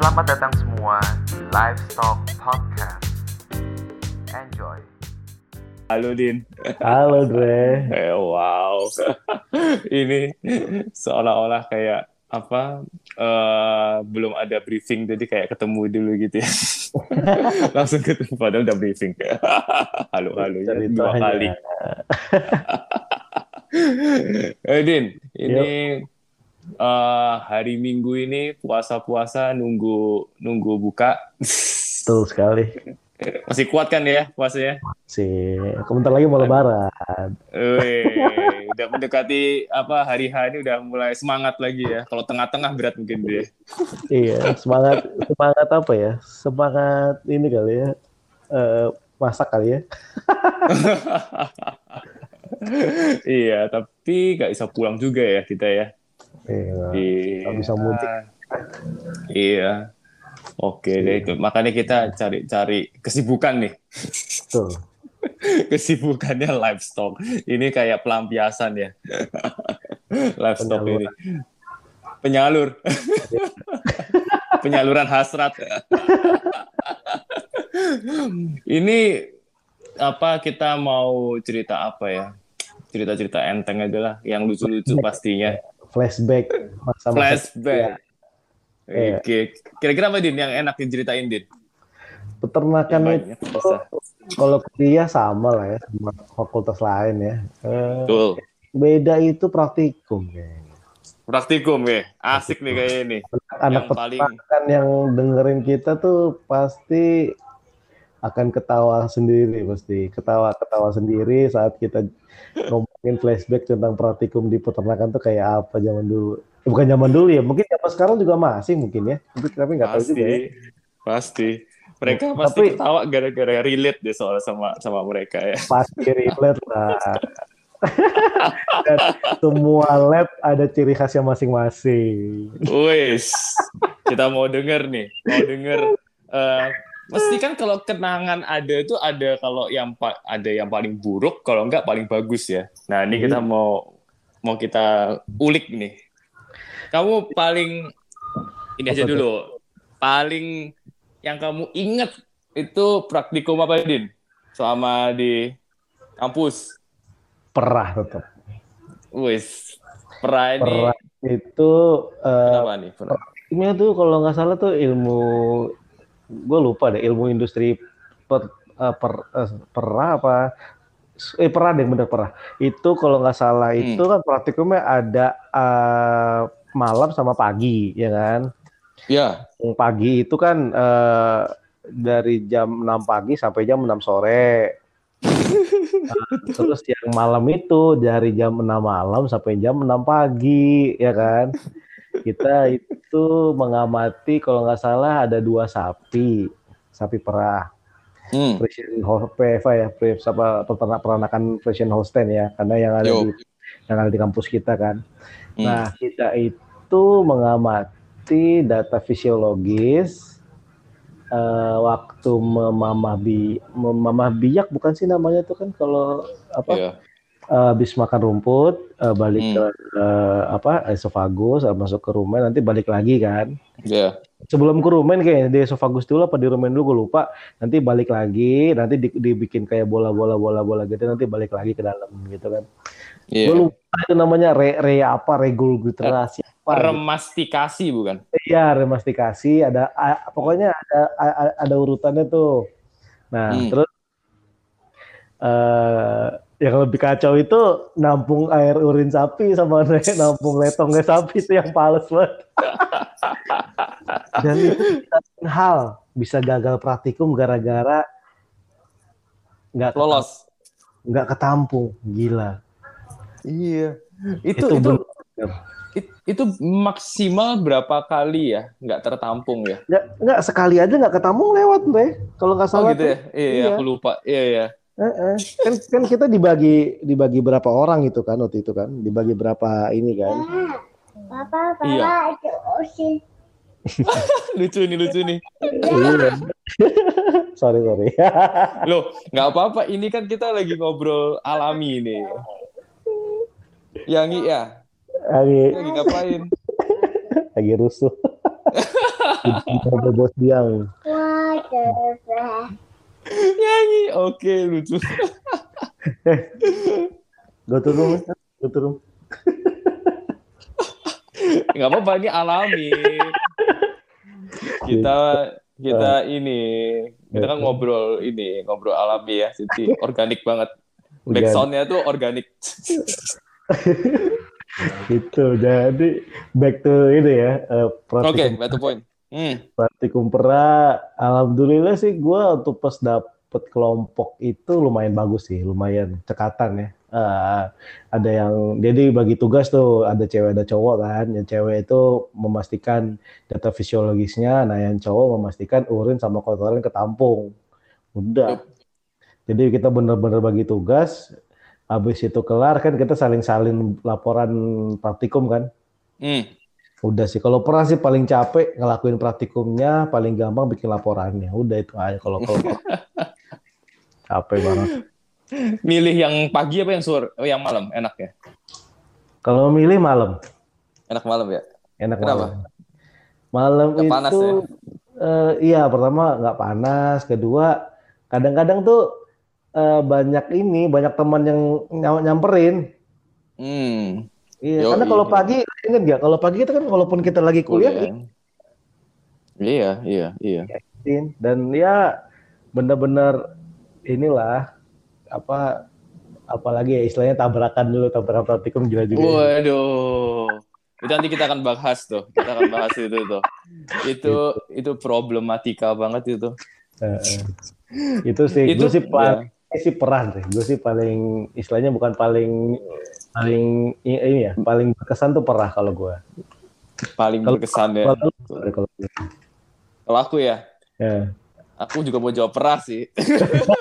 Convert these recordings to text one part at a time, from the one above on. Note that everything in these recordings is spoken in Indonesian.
Selamat datang semua di Livestock Podcast. Enjoy. Halo Din. Halo Dre. Eh, wow. Ini seolah-olah kayak apa eh, belum ada briefing jadi kayak ketemu dulu gitu ya. Langsung ketemu padahal udah briefing. halo halo ya dua kali. Eh Din, ini eh, hari Minggu ini puasa-puasa nunggu nunggu buka. Betul sekali. Masih kuat kan ya puasanya? Si, komentar lagi mau lebaran. Wih, udah mendekati apa hari H ini udah mulai semangat lagi ya. Kalau tengah-tengah berat mungkin dia. Iya, semangat semangat apa ya? Semangat ini kali ya. eh, masak kali ya. iya, tapi nggak bisa pulang juga ya kita ya. Iya. Iya. bisa mudik. Iya. Oke deh itu. Makanya kita cari-cari kesibukan nih. Betul. Kesibukannya livestock. Ini kayak pelampiasan ya. livestock ini. Penyalur. Penyaluran hasrat. ini apa kita mau cerita apa ya? Cerita-cerita enteng aja lah, yang lucu-lucu pastinya. Flashback masa-masa Flashback. Iya. Oke. Kira-kira apa Din yang enak diceritain Din? peternakan Banyak itu kalau kuliah sama lah ya sama fakultas lain ya. Eh, Betul. beda itu praktikum kayaknya. Praktikum ya. Asik nih kayak ini. Anak Yang paling- peternakan yang dengerin kita tuh pasti akan ketawa sendiri pasti ketawa-ketawa sendiri saat kita ngomongin flashback tentang praktikum di peternakan tuh kayak apa zaman dulu. Eh, Bukan zaman dulu ya, mungkin zaman sekarang juga masih mungkin ya. Tapi nggak tahu Pasti. juga ya. Pasti. Mereka pasti Tapi- ketawa gara-gara relate deh soal sama sama mereka ya. Pasti relate lah. Dan semua lab ada ciri khasnya masing-masing. Wis. Kita mau denger nih. Mau denger eh mesti kan kalau kenangan ada itu ada kalau yang ada yang paling buruk, kalau enggak paling bagus ya. Nah, ini kita mau mau kita ulik nih. Kamu paling ini aja Apa dulu. Paling yang kamu inget itu praktikum apa, Din? Selama di kampus. Perah tetap. Wis. Pera ini Perah itu eh, kenapa nih? Pera? Ini tuh kalau nggak salah tuh ilmu gue lupa deh ilmu industri per, eh, per, perah apa? Eh perah deh bener perah. Itu kalau nggak salah Hmm. itu kan praktikumnya ada eh, malam sama pagi ya kan? Ya. Yang pagi itu kan eh, dari jam 6 pagi sampai jam 6 sore. Nah, terus yang malam itu dari jam 6 malam sampai jam 6 pagi ya kan kita itu mengamati kalau nggak salah ada dua sapi sapi perah Hmm. Frisian PFA ya apa peternak peranakan Frisian Holstein ya karena yang ada Yo. di yang ada di kampus kita kan Hmm. Nah, kita itu mengamati data fisiologis eh, waktu memamah bi memamah biak bukan sih namanya itu kan kalau apa Iya. Habis makan rumput eh, balik Hmm. ke eh, apa esofagus masuk ke rumen nanti balik lagi kan. Iya. Sebelum ke rumen kayaknya di esofagus dulu apa di rumen dulu gue lupa. Nanti balik lagi, nanti di- dibikin kayak bola-bola bola-bola gitu nanti balik lagi ke dalam gitu kan. Iya. Gue lupa itu namanya re, re apa regurgitasi apa. gitu. Remastikasi bukan? Iya, remastikasi ada a- pokoknya ada a- a- ada urutannya tuh. Nah, Hmm. terus eh yang lebih kacau itu nampung air urin sapi sama nampung letongnya sapi itu yang pales banget. Dan itu hal bisa gagal praktikum gara-gara nggak Lolos. nggak ketampung, gila. Iya. Itu Itu itu itu maksimal berapa kali ya nggak tertampung ya? Nggak, nggak sekali aja nggak ketampung lewat, Bre. Kalau nggak Oh salah gitu tuh. ya? Iya, Iya. aku lupa. Iya, iya. Eh, eh. kan kan kita dibagi dibagi berapa orang itu kan waktu itu kan dibagi berapa ini kan Papa, papa, Iya. itu osin. lucu nih, lucu nih. iya sorry sorry Loh, nggak apa-apa. Ini kan kita lagi ngobrol alami nih. Yang ya, lagi lagi ngapain? lagi rusuh Ada bos biang. Water Nyanyi. Oke, lucu. Go to room. Go to room. Nggak apa-apa, ini alami. Kita kita ini kita kan ngobrol ini ngobrol alami ya jadi organik banget back Udah. soundnya tuh organik Gitu. Jadi back to ini ya. eh, oke praktikum, back to point hmm. praktikum pera. Alhamdulillah sih gue untuk pas dapet kelompok itu lumayan bagus sih, lumayan cekatan ya. Eh, ada yang jadi bagi tugas tuh ada cewek ada cowok kan. Yang cewek itu memastikan data fisiologisnya, nah yang cowok memastikan urin sama kotoran ketampung. Udah. Jadi kita bener-bener bagi tugas. Habis itu kelar kan kita saling-saling laporan praktikum kan. Hmm. Udah sih, kalau pernah sih paling capek ngelakuin praktikumnya, paling gampang bikin laporannya. Udah itu aja kalau kalau capek banget. milih yang pagi apa yang sore oh, yang malam enak ya Kalau milih malam, enak malam ya enak Kenapa? malam. Malam Nggak itu, panas ya? eh, iya pertama nggak panas, kedua kadang-kadang tuh eh, banyak ini, banyak teman yang nyam- nyamperin. hmm Iya, Yoi. karena kalau pagi ingat nggak? Kalau pagi kita kan walaupun kita lagi kuliah, iya iya iya. Ikutin. dan ya bener-bener inilah apa apalagi ya istilahnya tabrakan dulu tabrakan praktikum juga juga. Waduh. Itu nanti kita akan bahas tuh kita akan bahas itu tuh. Itu itu problematika banget itu. Eh. itu sih Itu- gue sih paling sih peran sih. Gue sih paling istilahnya bukan paling paling ini ya paling berkesan tuh perah kalau gue paling Kalau- berkesan ya kalau kalau gue. kalau aku ya Ya. aku juga mau jawab perah sih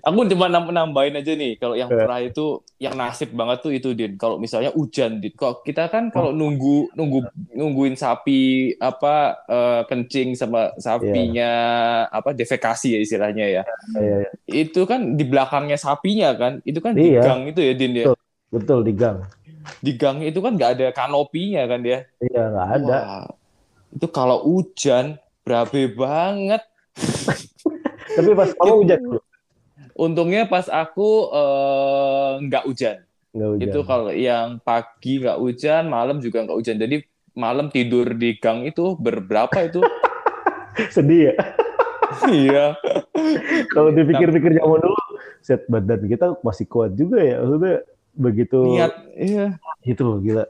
aku cuma nam- nambahin aja nih kalau yang Eh. perah itu yang nasib banget tuh itu din. Kalau misalnya hujan din. Kok kita kan kalau nunggu nunggu nungguin sapi apa eh, kencing sama sapinya apa defekasi ya istilahnya ya. Iya, iya. itu kan di belakangnya sapinya kan itu kan di Iya. gang itu ya din ya? Betul. betul di gang. Di gang itu kan nggak ada kanopinya kan dia iya nggak ada. Wah, itu kalau hujan berabe banget. Tapi pas kamu hujan dulu untungnya pas aku eh, nggak hujan. Nggak hujan. Itu kalau yang pagi nggak hujan malam juga nggak hujan. Jadi malam tidur di gang itu berberapa itu? Sedih ya? Iya. Kalau dipikir-pikir zaman dulu set badan kita masih kuat juga ya? Maksudnya begitu niat iya. Itu loh gila.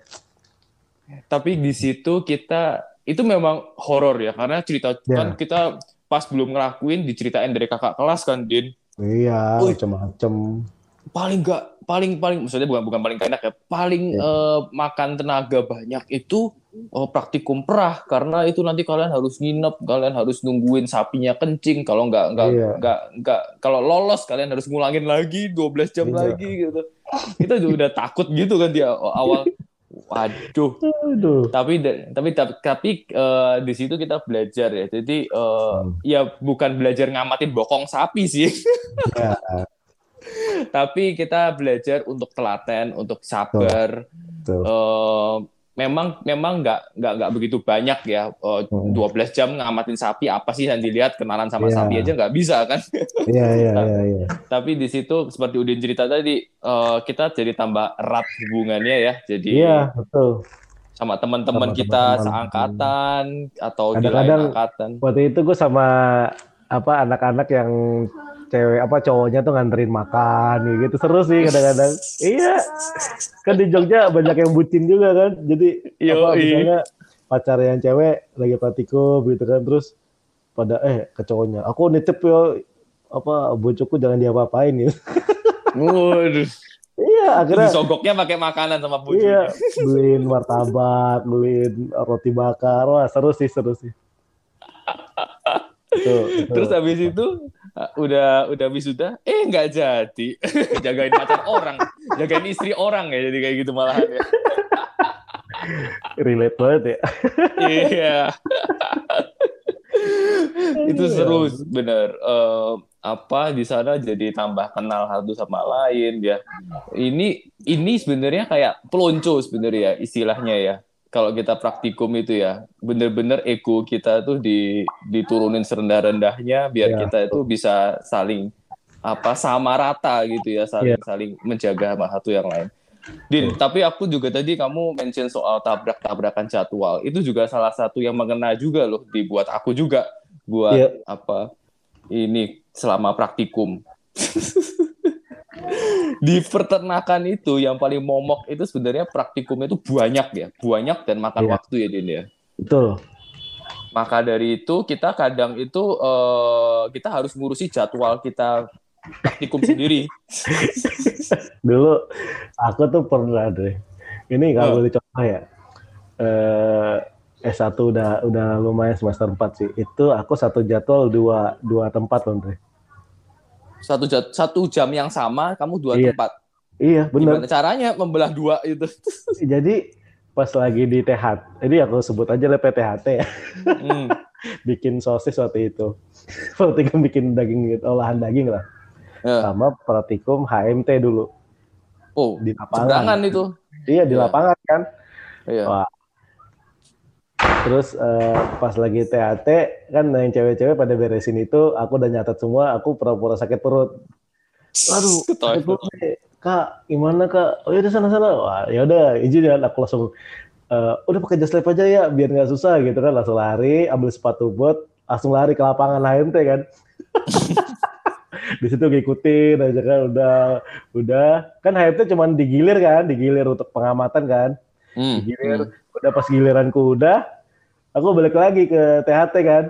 Tapi di situ kita itu memang horor ya. Karena cerita Ya. kan kita pas belum ngelakuin diceritain dari kakak kelas kan din iya macam-macam paling nggak paling paling maksudnya bukan bukan paling gak enak ya paling Ya. eh, makan tenaga banyak itu oh, praktikum perah karena itu nanti kalian harus nginep kalian harus nungguin sapinya kencing kalau nggak nggak Iya. nggak nggak kalau lolos kalian harus ngulangin lagi 12 jam Iya. lagi gitu kita juga udah takut gitu kan dia awal waduh aduh tapi tapi tapi, tapi eh, di situ kita belajar ya jadi eh, Hmm. ya bukan belajar ngamatin bokong sapi sih Ya. tapi kita belajar untuk telaten untuk sabar Betul. Eh, memang memang nggak nggak nggak begitu banyak ya Eh, Hmm. 12 jam ngamatin sapi apa sih yang dilihat kenalan sama Iya. sapi aja nggak bisa kan? Iya iya iya iya. Tapi di situ seperti Udin cerita tadi eh, kita jadi tambah erat hubungannya ya jadi iya betul. sama teman-teman kita seangkatan atau di lain angkatan. waktu itu gue sama apa anak-anak yang cewek apa cowoknya tuh nganterin makan gitu. Seru sih kadang-kadang. Iya. Kan di Jogja banyak yang bucin juga kan. Jadi apa Yoi. misalnya pacar yang cewek lagi praktikum gitu kan terus pada eh ke cowoknya aku nitip yo apa bocokku jangan diapa-apain. Gitu Waduh, iya akhirnya disogoknya pakai makanan sama bujuk. iya beliin martabak beliin roti bakar. Wah seru sih seru sih Tuh, tuh. Terus habis itu uh, udah udah wisuda, eh nggak jadi. jagain pacar orang, jagain istri orang ya jadi kayak gitu malahan ya. relate banget ya Iya. itu seru bener. Eh, apa di sana jadi tambah kenal satu sama lain ya. Ini ini sebenarnya kayak pelonco sebenarnya istilahnya ya. Kalau kita praktikum itu ya bener-bener ego kita tuh di diturunin serendah-rendahnya biar Iya. kita itu bisa saling apa sama rata gitu ya saling Iya. saling menjaga sama satu yang lain. Din, tapi aku juga tadi kamu mention soal tabrak-tabrakan jadwal. Itu juga salah satu yang mengena juga loh dibuat aku juga buat Iya. apa ini selama praktikum. Di peternakan itu yang paling momok itu sebenarnya praktikumnya itu banyak ya, banyak dan makan Iya. waktu ya Din ya. Betul. Maka dari itu kita kadang itu eh, kita harus ngurusi jadwal kita praktikum sendiri. Dulu aku tuh pernah deh. Ini nggak Oh. boleh contoh ya. Eh, S1 udah udah lumayan semester 4 sih. Itu aku satu jadwal dua dua tempat loh, Andre. Satu jat- satu jam yang sama kamu dua Iya. tempat. Iya, bener. Gimana caranya membelah dua itu? Jadi pas lagi di THT, ini aku sebut aja lah PTHT ya, Hmm. bikin sosis waktu itu. Praktikum bikin daging gitu, olahan daging lah. Ya. Sama praktikum HMT dulu. Oh, Di lapangan. itu. Iya, di Iya. lapangan kan. Iya. Wah. Terus eh, pas lagi THT kan yang cewek-cewek pada beresin itu, aku udah nyatet semua, aku pura-pura sakit perut. Aduh, sakit perut nih. Kak, gimana kak? Oh ya udah sana sana. Wah, ya udah, izin ya. Aku langsung, eh, udah pakai jas lab aja ya, biar nggak susah gitu kan. Langsung lari, ambil sepatu bot, langsung lari ke lapangan HMT kan. Di situ ngikutin aja kan, udah, udah. Kan HMT cuma digilir kan, digilir untuk pengamatan kan Hmm. gilir udah pas giliranku udah aku balik lagi ke THT kan.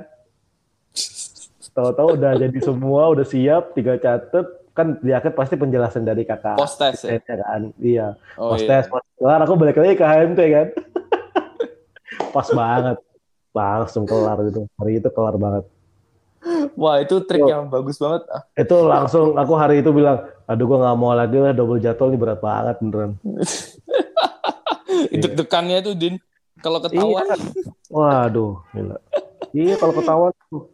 Tahu-tahu udah jadi semua udah siap tinggal catet. Kan di akhir pasti penjelasan dari kakak Post test ya. kan. Iya Oh, post iya. test post kelar aku balik lagi ke HMT kan. Pas banget. Langsung kelar gitu. Hari itu kelar banget. Wah, itu trik yang bagus banget. Ah, itu langsung aku hari itu bilang aduh gua nggak mau lagi lah double jadwal ini berat banget beneran. Itu dekannya itu Din. Kalau ketahuan. Iya. Waduh, gila. Iya kalau ketahuan tuh.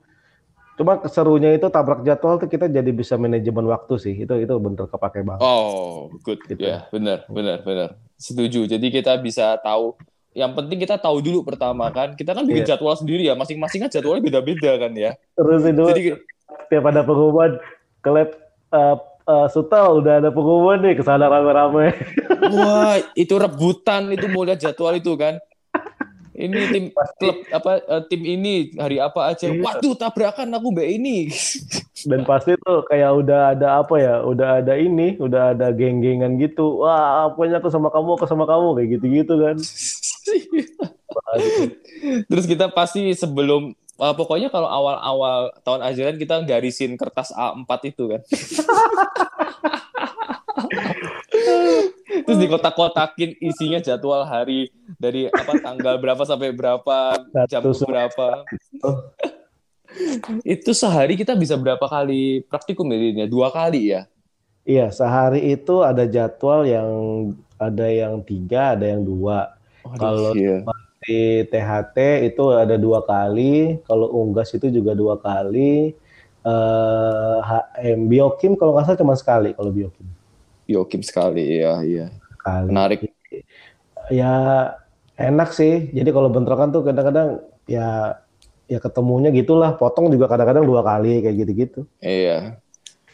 Cuma keserunya itu tabrak jadwal tuh kita jadi bisa manajemen waktu sih. Itu itu bener kepake banget. Oh, good. Gitu. Ya, benar, benar, benar. Setuju. Jadi kita bisa tahu. Yang penting kita tahu dulu pertama kan. Kita kan bikin Iya. jadwal sendiri ya. Masing-masing kan jadwalnya beda-beda kan ya. Terus itu Jadi tiap ada pengumuman ke lab eh, eh, Sutal udah ada pengumuman nih ke sana rame-rame. wah, itu rebutan itu mau lihat jadwal itu kan. Ini tim klub apa eh, tim ini hari apa aja. Iya. Waduh, tabrakan aku mbak ini. Dan pasti tuh kayak udah ada apa ya, udah ada ini, udah ada geng-gengan gitu. Wah, pokoknya aku sama kamu, aku sama kamu kayak gitu-gitu kan. Terus kita pasti sebelum eh, pokoknya kalau awal-awal tahun ajaran kita garisin kertas A4 itu kan. Terus dikotak-kotakin isinya jadwal hari dari apa tanggal berapa sampai berapa, jam berapa. Itu sehari kita bisa berapa kali praktikum ya? Din, ya? Dua kali ya? Iya, sehari itu ada jadwal yang ada yang tiga, ada yang dua. Kalau iya. di THT itu ada dua kali, kalau unggas itu juga dua kali. Eh HM biokim kalau nggak salah cuma sekali kalau biokim. Yokim sekali, iya, iya. Kali. Menarik. Ya enak sih. Jadi kalau bentrokan tuh kadang-kadang ya ya ketemunya gitulah. Potong juga kadang-kadang dua kali kayak gitu-gitu. Iya.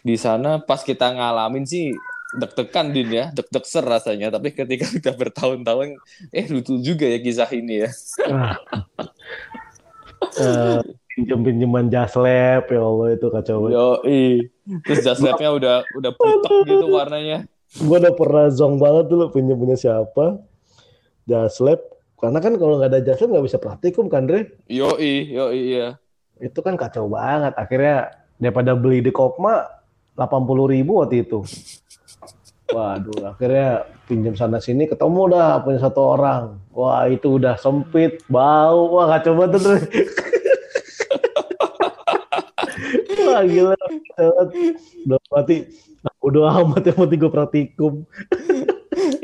Di sana pas kita ngalamin sih deg-degan din ya, deg-deg ser rasanya. Tapi ketika udah bertahun-tahun, eh lucu juga ya kisah ini ya. Eh, pinjem-pinjeman jas lab ya Allah itu kacau banget. Yo, Terus jas labnya udah udah putek gitu warnanya. gue udah pernah zong banget dulu punya punya siapa? Jas lab. Karena kan kalau nggak ada jas lab nggak bisa praktikum kan Dre Yo, yo, iya. itu kan kacau banget. Akhirnya daripada beli di Kopma 80 ribu waktu itu. Waduh akhirnya pinjam sana sini ketemu dah punya satu orang. Wah itu udah sempit bau. Wah kacau banget. Wah gila udah mati udah amat yang penting gue praktikum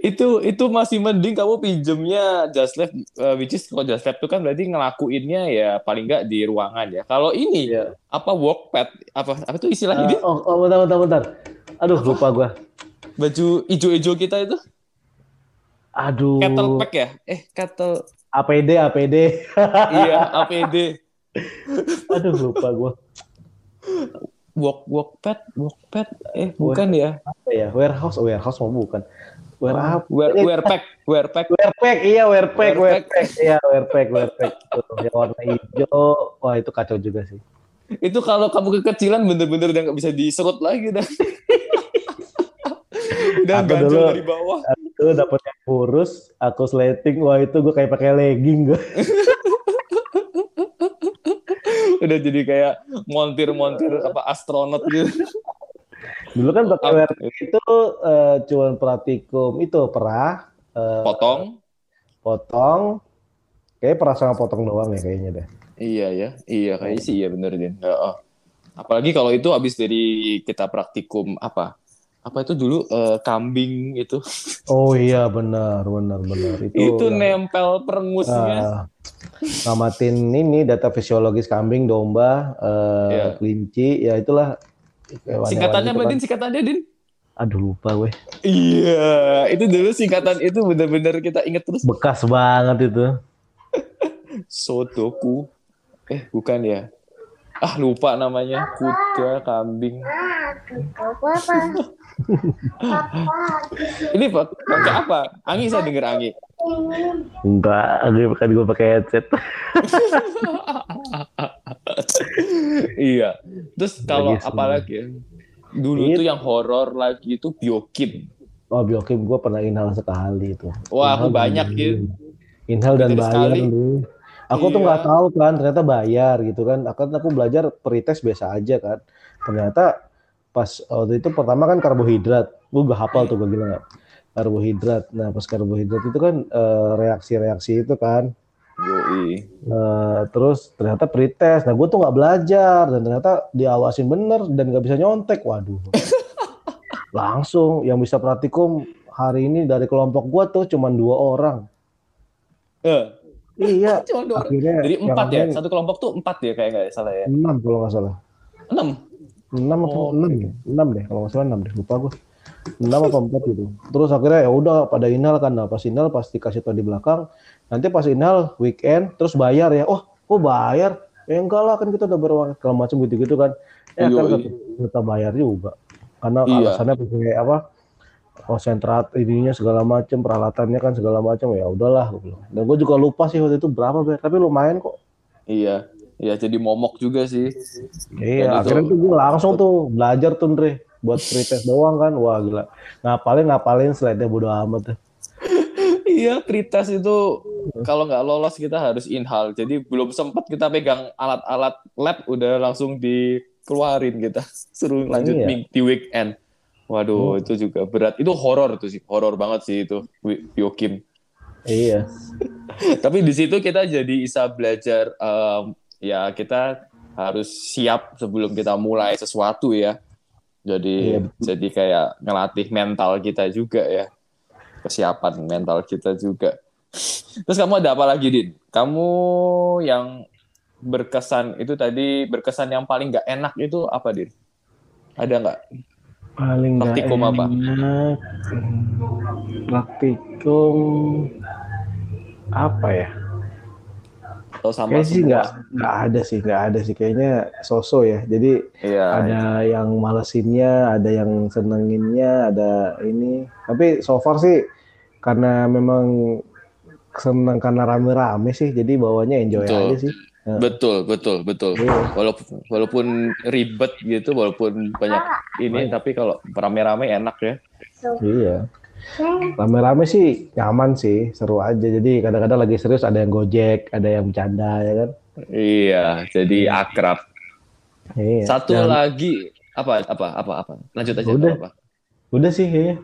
Itu itu masih mending kamu pinjemnya jas lab, eh, which is kalau jas lab itu kan berarti ngelakuinnya ya paling nggak di ruangan ya. Kalau ini Iya. apa workpad apa apa itu istilahnya Din? oh, oh, bentar, bentar, bentar. Aduh, lupa gua. baju ijo-ijo kita itu Aduh. kettle pack ya? Eh kettle APD APD. iya, APD. Aduh lupa gue. Walk walk pad, walk pad. Eh, bukan ya. Apa ya? Warehouse, oh, warehouse mau bukan. Wear apa? Wear, wear pack, wear pack. Wearpack, iya wearpack, Wearpack. wearpack, iya wearpack, wearpack. Tuh, Yang warna hijau, wah itu kacau juga sih. Itu kalau kamu kekecilan bener-bener udah nggak bisa diserut lagi dah. udah Aku ganjel dulu- dari bawah. Itu dapet yang kurus, aku slating, wah itu gue kayak pakai legging gue. Udah jadi kayak montir-montir apa astronot gitu. Dulu kan wearpack itu eh, cuman praktikum itu perah, eh, Potong. potong, kayak perah sama potong doang ya kayaknya deh. Iya ya, iya kayaknya sih iya bener Din. Heeh. Apalagi kalau itu habis dari kita praktikum apa? Apa itu dulu eh, kambing itu? Oh iya benar, benar, benar. Itu, itu yang- nempel perengusnya. Ah, ngamatin ini data fisiologis kambing, domba, eh, Iya. kelinci, ya itulah. Singkatannya apa kan. Din? Singkatannya Din? Aduh lupa gue. Iya, itu dulu singkatan itu bener-bener kita inget terus. Bekas banget itu. Sotoku. Eh, bukan ya? Ah, lupa namanya. Kuda, kambing. Papa. Ini pak, pakai apa? Angi saya denger Angi. Enggak, gue kan gue pakai headset. iya. Terus kalau Lagi apa lagi ya? Dulu Itu. tuh yang horor lagi itu biokim. Oh biokim gue pernah inhal sekali itu. Wah, aku banyak gitu. Inhal dan Jadi bayar dulu. Aku tuh Iya. nggak tahu kan, ternyata bayar gitu kan. Akan aku belajar pretest biasa aja kan. Ternyata pas waktu itu pertama kan karbohidrat. Gue gak hafal tuh gue gila nggak. Karbohidrat. Nah pas karbohidrat itu kan eh, reaksi-reaksi itu kan. Yoi. Eh, terus ternyata pretest. Nah gue tuh nggak belajar dan ternyata diawasin bener dan nggak bisa nyontek. Waduh. Langsung yang bisa praktikum hari ini dari kelompok gue tuh cuma dua orang. Eh, Iya. cuma dua orang. Akhirnya Jadi empat ya? Satu kelompok tuh empat ya kayak nggak salah ya? enam kalau nggak salah. Enam. Enam atau Oh, enam ya? enam deh kalau nggak salah enam deh lupa gue enam apa empat gitu. Terus akhirnya ya udah pada inhal kan nah pas inhal pas dikasih tau di belakang nanti pas inhal weekend terus bayar ya. Oh kok bayar? Ya enggak lah kan kita udah beruang kalau macam gitu gitu kan. Ya kan iya. tetap bayar juga. Karena Iya. alasannya pakai apa konsentrat ininya segala macam peralatannya kan segala macam ya udahlah dan gue juga lupa sih waktu itu berapa bayar tapi lumayan kok. Iya. Iya, jadi momok juga sih. Iya, akhirnya tuh gue langsung tuh belajar tuh Andre buat pretest doang kan. Wah gila. Ngapalin ngapalin slide-nya bodo amat. tuh. Iya, pretest itu kalau nggak lolos kita harus inhal. Jadi belum sempat kita pegang alat-alat lab udah langsung dikeluarin kita. Suruh lanjut Iya. di weekend. Waduh, itu juga berat. Itu horor tuh sih, horor banget sih itu biokim. Iya. Tapi di situ kita jadi bisa belajar em, ya kita harus siap sebelum kita mulai sesuatu ya. Jadi Iya, jadi kayak ngelatih mental kita juga ya. Kesiapan mental kita juga. Terus kamu ada apa lagi, Din? Kamu yang berkesan itu tadi berkesan yang paling nggak enak itu apa, Din? Ada nggak? Paling Praktikum apa? enak. Praktikum apa ya? Atau sama Kayaknya sih nggak nggak ada sih nggak ada sih kayaknya sosok ya. Jadi Iya. ada yang malesinnya, ada yang senenginnya, ada ini. Tapi so far sih karena memang seneng karena rame-rame sih, jadi bawanya enjoy Betul. aja sih. Betul, betul, betul. Iya. Walaupun walaupun ribet gitu, walaupun banyak ini, tapi kalau rame-rame enak ya. Iya. Rame-rame sih nyaman sih, seru aja. Jadi kadang-kadang lagi serius ada yang gojek, ada yang bercanda ya kan. Iya, jadi akrab. Iya. Satu Dan lagi apa apa apa apa. Lanjut aja Udah. apa. Udah sih kayaknya.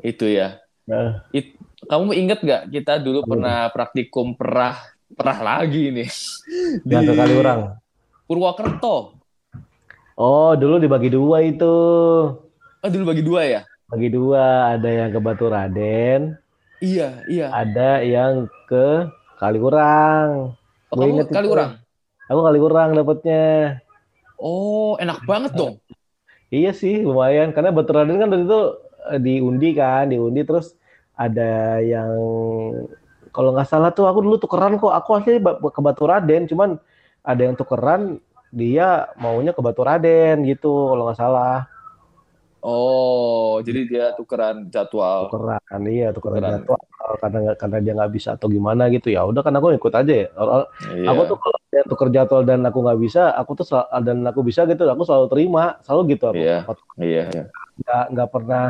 Itu ya. Nah, It- kamu inget nggak kita dulu Apa pernah praktikum perah perah lagi nih ke kali orang. Purwokerto. Oh, dulu dibagi dua itu. Oh, dulu bagi dua ya? Bagi dua, ada yang ke Batu Raden, Iya, iya. ada yang ke Kaliurang. Oh, Gue kamu inget kali itu. orang. Aku Kaliurang dapatnya. Oh, enak banget dong. Iya sih, lumayan. Karena Batu Raden kan waktu itu eh, diundi kan, diundi terus ada yang kalau nggak salah tuh aku dulu tukeran kok. Aku asli ba- ke Batu Raden, cuman ada yang tukeran dia maunya ke Batu Raden gitu kalau nggak salah. Oh, jadi dia tukeran jadwal. Tukeran, iya tukeran Tukeran. jadwal karena karena dia nggak bisa atau gimana gitu ya. Udah kan aku ikut aja ya. Iya. Aku tuh kalau dia tuker jadwal dan aku nggak bisa, aku tuh sel- dan aku bisa gitu, aku selalu terima, selalu gitu aku. Iya. Iya, iya. nggak nggak pernah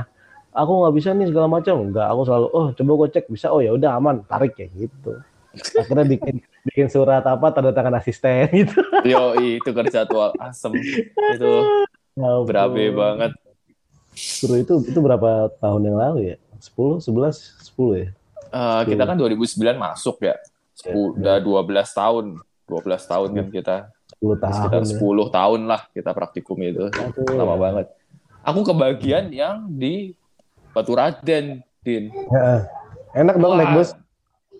aku nggak bisa nih segala macam nggak aku selalu oh coba gue cek bisa oh ya udah aman tarik ya gitu akhirnya bikin bikin surat apa tanda tangan asisten gitu Yo, tuker jadwal asem. Itu Ya berabe banget. Suruh itu itu berapa tahun yang lalu ya 10 11 10 ya Eh, kita kan 2009 masuk ya. Sepu- Ya, Udah 12 tahun. 12 tahun kan kita. 10 Sekitar tahun ya. 10 tahun lah kita praktikum itu. Aduh. Lama banget. Aku kebagian yang di Batu Raden, Din. Heeh. enak dong naik bus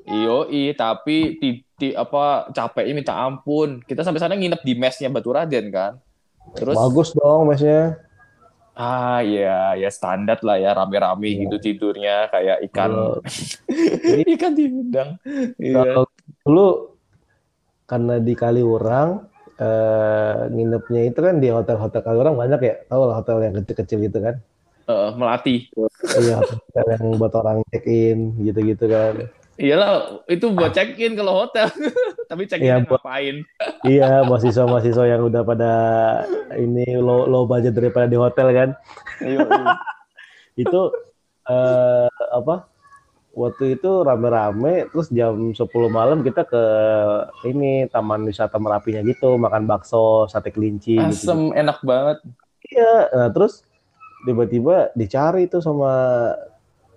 Iyo, tapi ti, ti- apa capeknya minta ampun. Kita sampai sana nginep di mesnya Batu Raden kan. Terus bagus dong mesnya ah ya ya standar lah ya rame-rame Iya. gitu tidurnya kayak ikan Kalau- ikan di udang. Iya. kalau dulu karena di Kaliurang eh, nginepnya itu kan di hotel-hotel Kaliurang banyak ya tahu lah hotel yang kecil-kecil itu kan Eh, melati. Iya, hotel yang buat orang check in gitu-gitu kan. Iyalah, itu buat check-in kalau hotel. Tapi check-in Iya, buat- ngapain? Iya, mahasiswa-mahasiswa yang udah pada ini low, low budget daripada di hotel kan. Iyo, iyo. Itu eh, apa? Waktu itu rame-rame, terus jam 10 malam kita ke ini Taman Wisata Merapinya gitu, makan bakso, sate kelinci gitu. Asem, enak banget. Iya, nah, terus tiba-tiba dicari tuh sama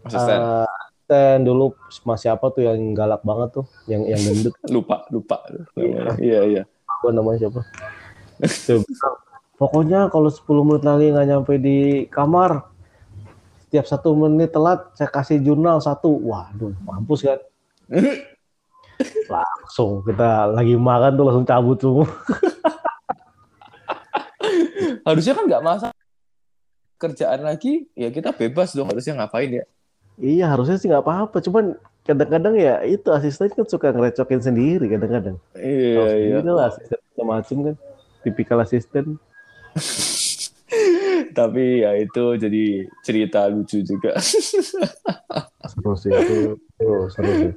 Asisten. eh, asisten dulu masih apa tuh yang galak banget tuh, yang yang gendut lupa, lupa. Iya. Iya, iya. namanya siapa? Pokoknya kalau 10 menit lagi nggak nyampe di kamar, setiap satu menit telat saya kasih jurnal satu. Waduh, mampus kan? Langsung kita lagi makan tuh langsung cabut semua. Harusnya kan nggak masalah kerjaan lagi, ya kita bebas dong. Harusnya ngapain ya? Iya harusnya sih nggak apa-apa, cuman kadang-kadang ya itu asisten kan suka ngerecokin sendiri kadang-kadang. Iya, Tahu iya. lah asisten macam kan, tipikal asisten. Tapi ya itu jadi cerita lucu juga. Seru sih itu, itu seru sih.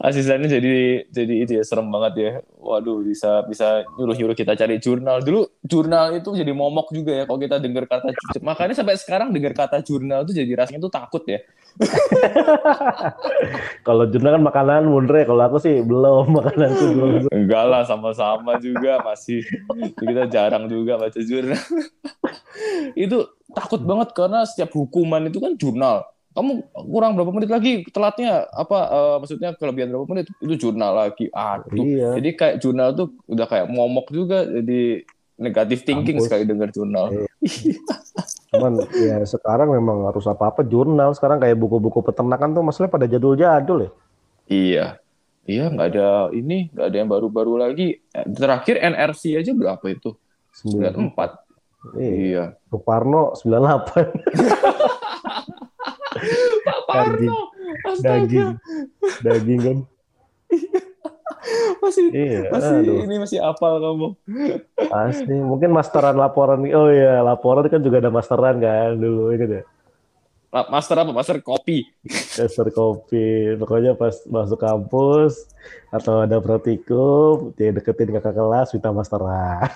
Asistennya jadi jadi itu ya serem banget ya. Waduh bisa bisa nyuruh nyuruh kita cari jurnal dulu. Jurnal itu jadi momok juga ya kalau kita dengar kata makanya sampai sekarang dengar kata jurnal itu jadi rasanya tuh takut ya. Kalau jurnal kan makanan Mundre, kalau aku sih belum makananku belum. Enggak lah sama-sama juga masih kita jarang juga baca jurnal. itu takut banget karena setiap hukuman itu kan jurnal. Kamu kurang berapa menit lagi telatnya apa eh, maksudnya kelebihan berapa menit itu jurnal lagi. Aduh. Iya. Jadi kayak jurnal tuh udah kayak momok juga jadi negatif thinking Kampus. sekali dengar jurnal. Cuman ya sekarang memang harus apa-apa jurnal. Sekarang kayak buku-buku peternakan tuh masalahnya pada jadul-jadul ya. Iya. Iya, nggak ada ini, nggak ada yang baru-baru lagi. Eh, Terakhir NRC aja berapa itu? 94. 94. Iya. Iya. Suparno 98. Daging. Parno. Astaga. Daging. Daging kan. Masih Iya. masih aduh. ini masih apal kamu. Pasti. Mungkin masteran laporan. Oh iya, laporan kan juga ada masteran kan dulu gitu ya. La- Master apa? Master kopi. Master kopi. Pokoknya pas masuk kampus atau ada praktikum, dia deketin kakak kelas minta masteran.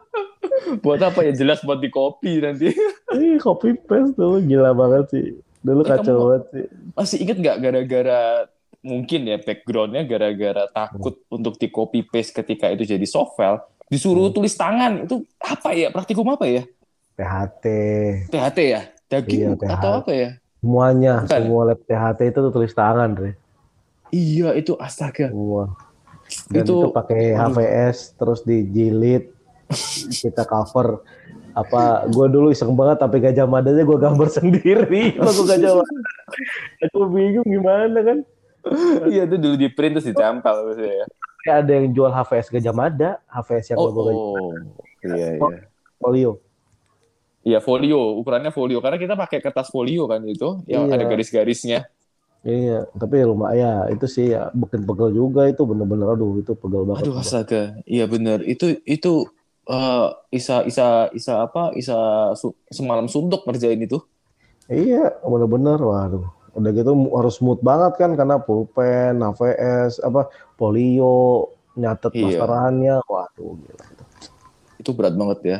Buat apa ya? Jelas buat di kopi nanti. Ih, copy paste dulu gila banget sih. Dulu kacau banget sih. Masih inget nggak gara-gara mungkin ya backgroundnya gara-gara takut untuk di copy paste ketika itu jadi software disuruh Hmm. tulis tangan itu apa ya praktikum apa ya THT. THT ya daging Iya, THT. atau apa ya Semuanya, Bukan. semua lab THT itu tuh tulis tangan, Re. iya itu astaga Semua. Dan Itu- itu, pakai. HVS terus dijilid kita cover apa gue dulu iseng banget tapi gajah madanya gue gambar sendiri. Lagu gajah mada. Aku bingung gimana kan. Iya itu dulu di print terus ditempel maksudnya ya. Kayak ada yang jual HVS gajah mada HVS yang oh, gajah oh. iya iya. Folio. Iya folio, ukurannya folio. Karena kita pakai kertas folio kan itu. Yang Iya. ada garis-garisnya. Iya, tapi lumayan. Itu sih ya bikin pegel juga itu. Bener-bener aduh itu pegel banget. Aduh astaga, iya bener. Itu itu eh, Isa Isa Isa apa? Isa su- semalam suntuk ngerjain itu. Iya, bener-bener waduh. Udah gitu harus smooth banget kan karena pulpen, AVS, apa polio, nyatet Iya. masterannya. Waduh, gila. Itu berat banget ya.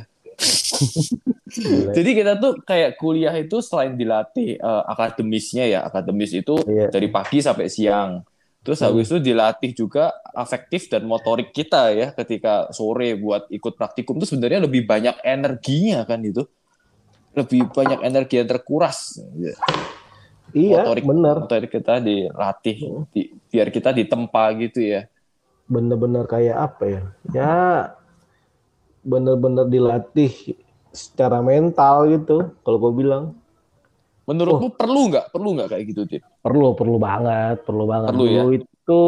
Jadi kita tuh kayak kuliah itu selain dilatih eh, akademisnya ya, akademis itu Iya. dari pagi sampai siang. Terus Hmm. habis itu dilatih juga afektif dan motorik kita ya ketika sore buat ikut praktikum itu sebenarnya lebih banyak energinya kan itu. Lebih banyak energi yang terkuras. Iya, motorik bener. motorik kita dilatih di- biar kita ditempa gitu ya. Bener-bener kayak apa ya? Ya, bener-bener dilatih secara mental gitu. Kalau gue bilang Menurutmu perlu nggak? Perlu nggak kayak gitu, Tip? perlu, perlu banget, perlu banget. Perlu ya? Dulu itu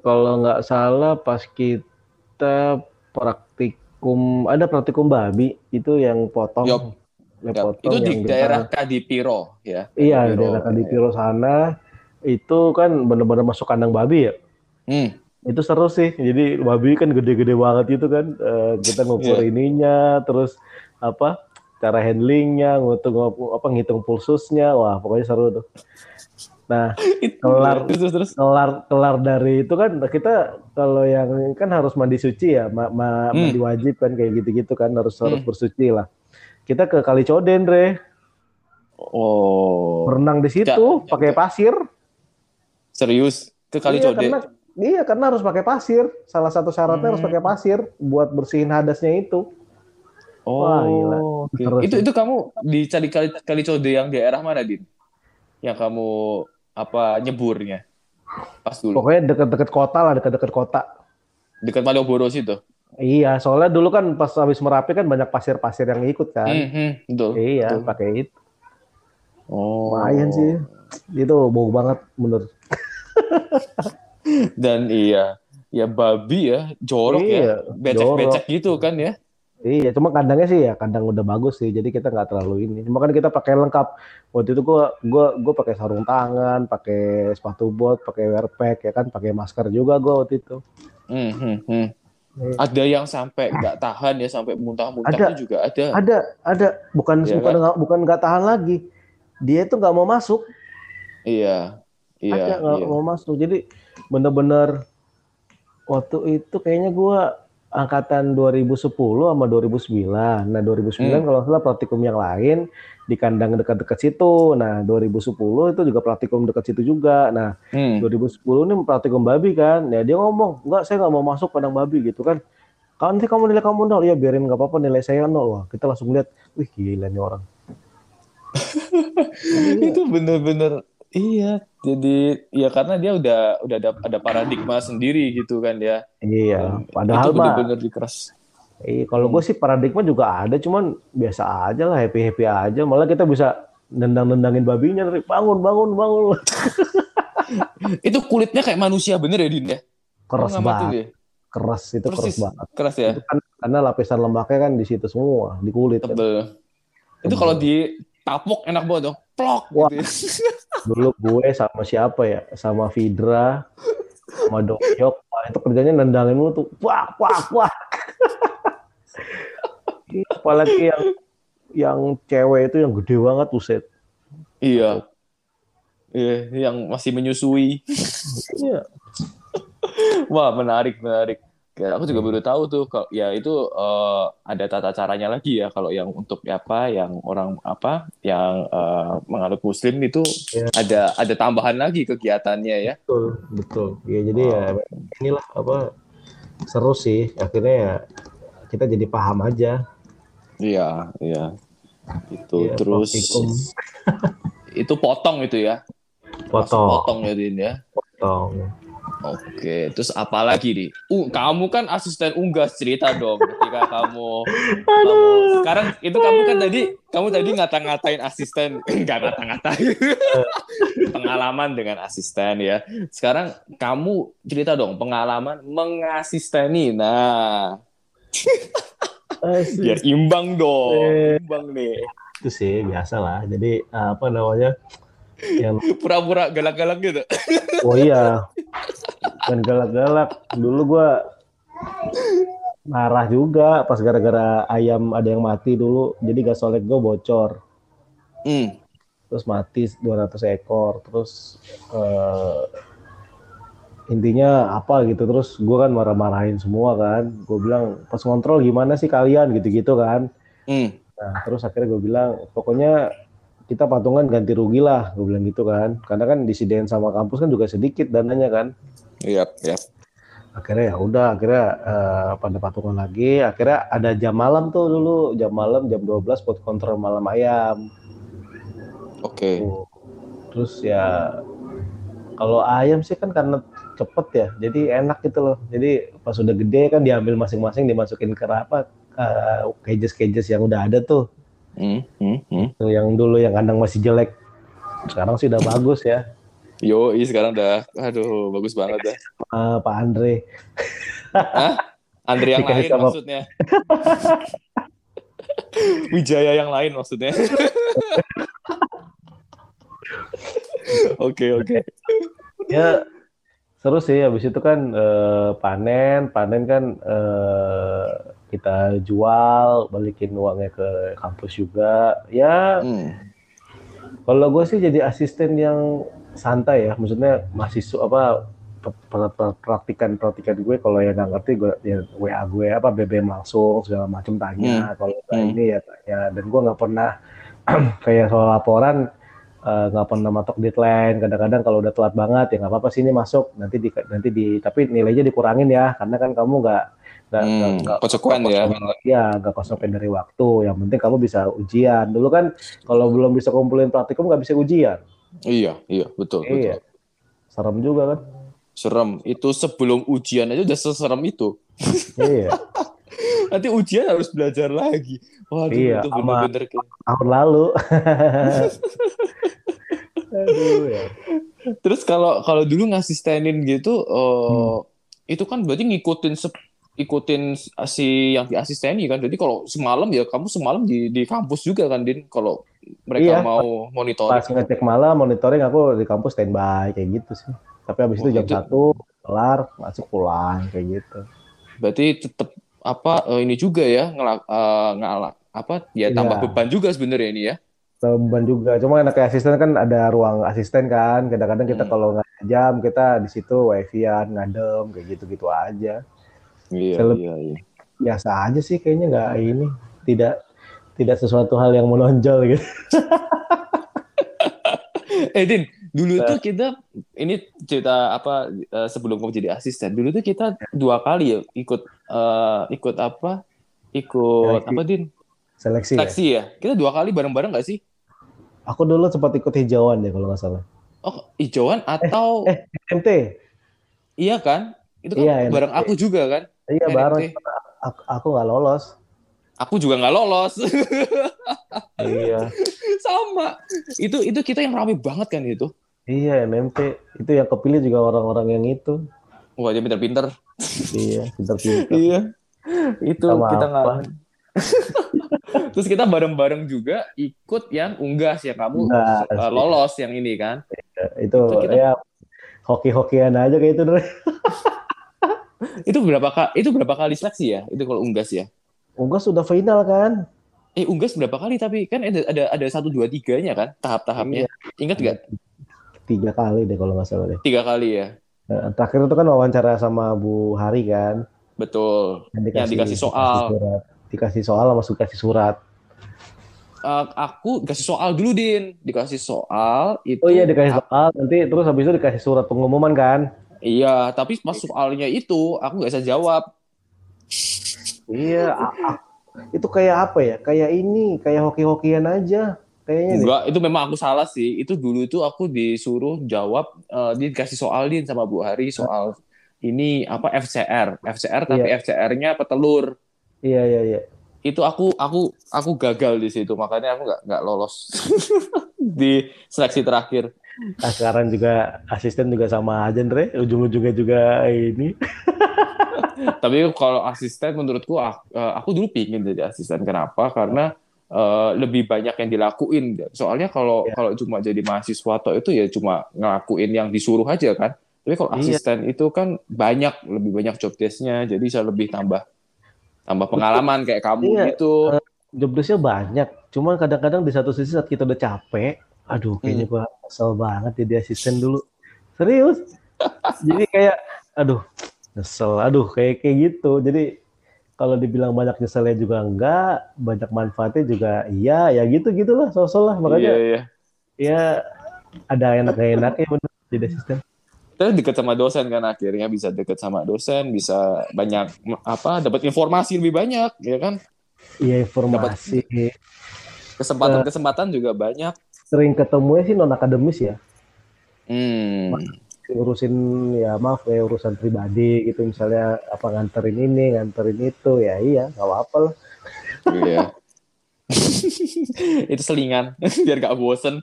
kalau nggak salah pas kita praktikum, ada praktikum babi itu yang potong. Yup. yang Ya, potong itu di yang daerah bentar- Kadipiro ya. Iya, di daerah Kadipiro sana itu kan bener-bener masuk kandang babi ya. Hmm. Itu seru sih. Jadi babi kan gede-gede banget itu kan. Eh, kita ngukur Iya. ininya, terus apa? Cara handlingnya, ngitung apa ngitung pulsusnya. Wah, pokoknya seru tuh. Nah, Kelar. terus terus kelar kelar dari itu kan kita kalau yang kan harus mandi suci ya, ma- ma- Hmm. mandi wajib kan kayak gitu-gitu kan harus harus Hmm. bersuci lah. Kita ke Kali Coden, Re. Oh, Berenang di situ pakai pasir. serius ke Kali iya, Code. karena iya karena harus pakai pasir. Salah satu syaratnya harus Hmm. pakai pasir buat bersihin hadasnya itu. Oh, Wah, gila. oke. Seru Itu itu kamu di Kali Kali Kali Code yang daerah mana, Din? Yang kamu apa nyeburnya? Pas dulu. Pokoknya deket-deket kota lah, deket-deket kota. Dekat Malioboro situ. Iya, soalnya dulu kan pas habis Merapi kan banyak pasir-pasir yang ikut kan. Hmm, hmm, betul. Iya, betul. pakai itu. Oh. Lumayan sih. Itu bau banget bener. Dan iya, ya babi ya, jorok Iya, ya, becek-becek gitu kan ya. Iya, cuma kandangnya sih ya kandang udah bagus sih, jadi kita nggak terlalu ini. Cuma kan kita pakai lengkap. Waktu itu gua gua gua pakai sarung tangan, pakai sepatu bot, pakai wear pack ya kan, pakai masker juga gua waktu itu. Hmm, hmm, hmm. Iya. Ada yang sampai nggak tahan ya, sampai muntah-muntah juga ada. Ada, ada, bukan Iya bukan kan? bukan nggak tahan lagi. Dia itu nggak mau masuk, Iya, iya, ada nggak iya. mau masuk. Jadi bener-bener waktu itu kayaknya gua angkatan 2010 sama 2009. Nah, 2009 Hmm. kalau salah praktikum yang lain di kandang dekat-dekat situ. Nah, 2010 itu juga praktikum dekat situ juga. Nah, Hmm. 2010 ini praktikum babi kan. Ya dia ngomong, enggak saya nggak mau masuk kandang babi gitu kan. Kalau nanti kamu nilai kamu nol, ya biarin nggak apa-apa nilai saya nol. Wah, kita langsung lihat, wih gila nih orang. itu bener-bener iya jadi ya karena dia udah udah ada ada paradigma sendiri gitu kan ya Iya, padahal mah, bener-bener dikeras iya, kalau gue sih paradigma juga ada, cuman biasa aja lah, happy happy aja. Malah kita bisa nendang-nendangin babinya, dari bangun, bangun, bangun. itu kulitnya kayak manusia bener ya Din ya Keras banget, ya? keras itu keras persis banget. keras ya Itu kan karena lapisan lemaknya kan di situ semua, di kulit. kan. tebel itu kalau ditapok enak banget dong plok Wah. gitu ya. Dulu gue sama siapa ya? Sama Vidra, sama Dokyok. Wah, itu kerjanya nendangin lu tuh. Wah, wah, wah. Apalagi yang yang cewek itu yang gede banget buset. iya iya yang masih menyusui Iya. Wah, menarik, menarik. Ya, aku juga baru tahu tuh kalau ya itu eh, ada tata caranya lagi ya kalau yang untuk apa yang orang apa yang eh, menganut muslim itu Ya. ada ada tambahan lagi kegiatannya ya. Betul, betul. Ya jadi ya inilah apa seru sih. Akhirnya ya kita jadi paham aja. Iya, iya. Itu Ya, terus itu potong itu ya. Potong, Potong ya Din ya. potong. Oke, terus apa lagi nih? Uh, kamu kan asisten unggas cerita dong ketika kamu kamu sekarang itu kamu kan tadi kamu tadi ngata-ngatain asisten nggak ngata-ngatain pengalaman dengan asisten ya. Sekarang kamu cerita dong pengalaman mengasisteni. Nah, Eh, biar imbang dong, Eh. imbang nih. itu sih biasa lah. Jadi apa namanya? Yang Pura-pura galak-galak gitu. oh iya. Dan galak-galak. Dulu gua marah juga pas gara-gara ayam ada yang mati dulu. Jadi gas olek gue bocor. Hmm. terus mati 200 ekor. Terus eh, intinya apa gitu. Terus gue kan marah-marahin semua kan. Gue bilang pas kontrol gimana sih kalian? Gitu-gitu kan. Hmm. nah terus akhirnya gue bilang pokoknya kita patungan ganti rugi lah gue bilang gitu kan karena kan disediain sama kampus kan juga sedikit dananya kan Iya, iya. akhirnya ya udah akhirnya eh, pada patungan lagi akhirnya ada jam malam tuh dulu jam malam jam 12 buat kontrol malam ayam Oke. Tuh. Terus ya kalau ayam sih kan karena cepet ya, jadi enak gitu loh. Jadi pas udah gede kan diambil masing-masing dimasukin ke apa eh, cages-cages yang udah ada tuh. Hmm, hmm, hmm. Yang dulu yang kandang masih jelek. Sekarang sih udah bagus ya. Yo, sekarang udah, aduh, bagus banget dah. Eh, Pak Andre. Andre yang Dikasih lain sama- maksudnya. Wijaya yang lain maksudnya. Oke, oke. Ya seru sih habis itu kan eh, panen, panen kan eh, kita jual, balikin uangnya ke kampus juga. Ya Hmm. Kalau gue sih jadi asisten yang santai ya, maksudnya mahasiswa apa praktikan praktikan gue. Kalau yang nggak ngerti gue ya WA gue apa BBM langsung segala macam tanya. Kalau nggak Hmm. ini ya tanya. Dan gue nggak pernah kayak soal laporan eh, nggak pernah matok deadline. Kadang-kadang kalau udah telat banget ya nggak apa-apa sih ini masuk. Nanti di nanti di tapi nilainya dikurangin ya. Karena kan kamu nggak nggak Hmm, nggak- konsekuen ya. ya nggak kosongin dari waktu yang penting kamu bisa ujian dulu kan kalau belum bisa kumpulin praktikum nggak bisa ujian Iya, iya, betul, Iya. betul. serem juga kan Serem. Itu sebelum ujian aja udah seserem itu. iya Nanti ujian harus belajar lagi. Waduh, Iya, itu bener-bener tahun lalu aduh ya Terus kalau kalau dulu ngasistenin gitu, eh, Hmm. itu kan berarti ngikutin ikutin si yang diasisteni kan. Jadi kalau semalam ya kamu semalam di di kampus juga kan, Din. Kalau Iya, mereka mau monitoring. pas ngecek malam monitoring aku di kampus standby kayak gitu sih tapi habis itu Wah, jam itu- satu kelar masuk pulang kayak gitu Berarti tetap apa eh, ini juga ya ngelak eh, ngalak apa ya tambah Iya. beban juga sebenarnya ini ya. beban juga cuma enak kayak asisten kan ada ruang asisten kan kadang-kadang kita Hmm. kalau nggak jam kita di situ wifi-an ngadem kayak gitu-gitu aja Iya, Seleb- iya, iya. biasa aja sih kayaknya nggak ini tidak tidak sesuatu hal yang menonjol gitu Eh Din, dulu Nah. tuh kita ini cerita apa eh, sebelum kamu jadi asisten. Dulu tuh kita dua kali ya ikut eh, ikut apa? Ikut Seleksi. apa Din? seleksi ya. Seleksi ya. Kita dua kali bareng-bareng nggak sih? aku dulu sempat ikut hijauan ya kalau nggak salah Oh, hijauan atau eh MT iya kan? Itu kan Iya, bareng aku juga kan? Iya bareng aku aku nggak lolos Aku juga nggak lolos. iya Sama. Itu itu kita yang rame banget kan itu. iya MMT itu yang kepilih juga orang-orang yang itu Wah, dia pinter-pinter. iya pintar-pintar Iya. Itu Sama kita apa? nggak. Terus kita bareng-bareng juga ikut yang unggas ya kamu iya. lolos yang ini kan. itu Itu kita- ya hoki-hokian aja kayak itu. Itu berapa kali itu berapa kali seleksi ya? Itu kalau unggas ya. Unggas sudah final kan Eh unggas berapa kali tapi kan ada ada ada satu dua tiganya kan tahap-tahapnya. Ingat nggak? tiga kali deh kalau nggak salah deh Tiga kali ya. Nah, terakhir itu kan wawancara sama Bu Hari kan Betul. Yang dikasih soal. surat. dikasih soal sama su- dikasih surat Eh, aku dikasih soal dulu din, dikasih soal itu. oh iya dikasih soal nanti terus habis itu dikasih surat pengumuman kan Iya, tapi pas soalnya itu aku nggak bisa jawab. iya itu kayak apa ya kayak ini kayak hoki-hokian aja kayaknya deh. Enggak, itu memang aku salah sih. Itu dulu itu aku disuruh jawab, eh, dia dikasih soal din sama Bu Hari soal ini apa FCR, FCR tapi FCR-nya petelur. iya iya iya Itu aku aku aku gagal di situ, makanya aku nggak nggak lolos di seleksi terakhir. Nah, sekarang juga asisten juga sama aja Andre ujung-ujungnya juga ini Tapi kalau asisten menurutku aku, aku dulu pingin jadi asisten. Kenapa? Karena eh, lebih banyak yang dilakuin. Soalnya kalau Iya. kalau cuma jadi mahasiswa toh itu ya cuma ngelakuin yang disuruh aja kan. Tapi kalau Iya. asisten itu kan banyak lebih banyak job desk-nya, jadi bisa lebih tambah tambah pengalaman kayak kamu Iya. gitu. Job desk-nya banyak. Cuman kadang-kadang di satu sisi saat kita udah capek, aduh kayaknya Hmm. gua kesel banget jadi asisten dulu. Serius. jadi kayak aduh, kesel. Aduh, kayak kayak gitu. Jadi kalau dibilang banyak nyeselnya juga enggak, banyak manfaatnya juga iya, ya gitu gitulah, sosok lah. Makanya Iya, iya. ya ada enak-enaknya bener jadi asisten. Terus deket sama dosen kan akhirnya bisa deket sama dosen, bisa banyak apa dapat informasi lebih banyak, ya kan? Iya informasi. Kesempatan-kesempatan juga banyak. Sering ketemunya sih non akademis ya. Hmm. Ngurusin ya maaf ya urusan pribadi gitu misalnya apa nganterin ini, nganterin itu ya iya nggak apa-apa lah. Iya. itu selingan biar gak bosen.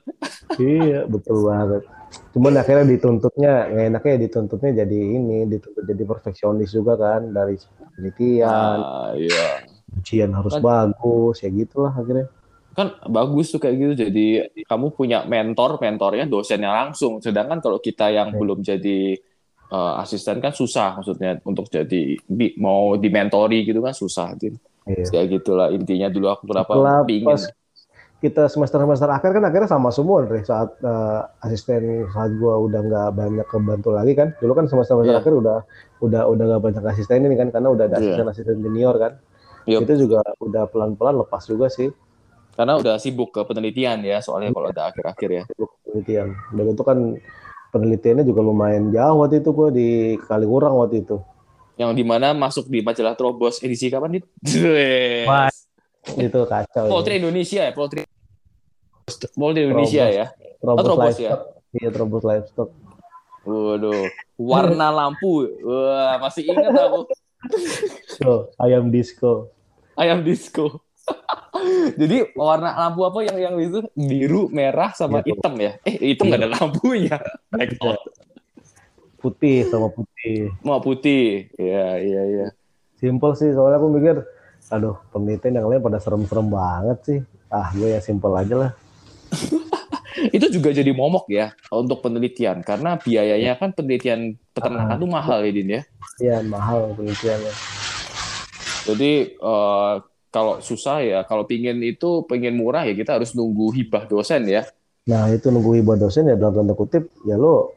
iya betul banget. Cuman akhirnya dituntutnya nggak enaknya dituntutnya jadi ini, dituntut jadi perfeksionis juga kan dari penelitian, Ah, iya. ujian harus Kan- bagus ya gitulah akhirnya. Kan bagus tuh kayak gitu. Jadi kamu punya mentor, mentornya dosennya langsung. Sedangkan kalau kita yang Iya. belum jadi eh, asisten kan susah maksudnya untuk jadi mau dimentori gitu kan susah. Din. Iya. Ya gitulah intinya dulu aku kenapa Setelah pingin. pas kita semester semester akhir kan akhirnya sama semua Andre saat eh, asisten saat gua udah nggak banyak kebantu lagi kan dulu kan semester semester Iya. akhir udah udah udah nggak banyak asisten ini kan karena udah ada Iya. asisten asisten junior kan Yup. itu juga udah pelan pelan lepas juga sih Karena udah sibuk ke penelitian ya, soalnya kalau ada akhir-akhir ya. penelitian dan itu kan penelitiannya juga lumayan jauh waktu itu gua di Kaliurang waktu itu Yang di mana masuk di majalah Trobos edisi kapan nih? Wah, itu kacau Poltri Indonesia ya, Poltri. Poltri Indonesia Trobos. ya. Trobos Trobos livestock iya Trobos livestock Waduh, warna lampu. Wah, masih ingat aku. so ayam disco Ayam disco. Jadi warna lampu apa yang yang itu biru, merah sama Iya, hitam ya? Eh, hitam nggak ada lampunya. Blackout. putih sama putih Mau putih. Iya, iya, iya. Simple sih, soalnya aku mikir, aduh penelitian yang lain pada serem-serem banget sih. Ah, gue yang simple aja lah. Itu juga jadi momok ya untuk penelitian karena biayanya kan penelitian peternakan Ah. itu mahal ya Din ya. Iya, mahal penelitiannya. Jadi eh, kalau susah ya, kalau pingin itu pengen murah ya kita harus nunggu hibah dosen ya. Nah, itu nunggu hibah dosen ya dalam tanda kutip, ya lo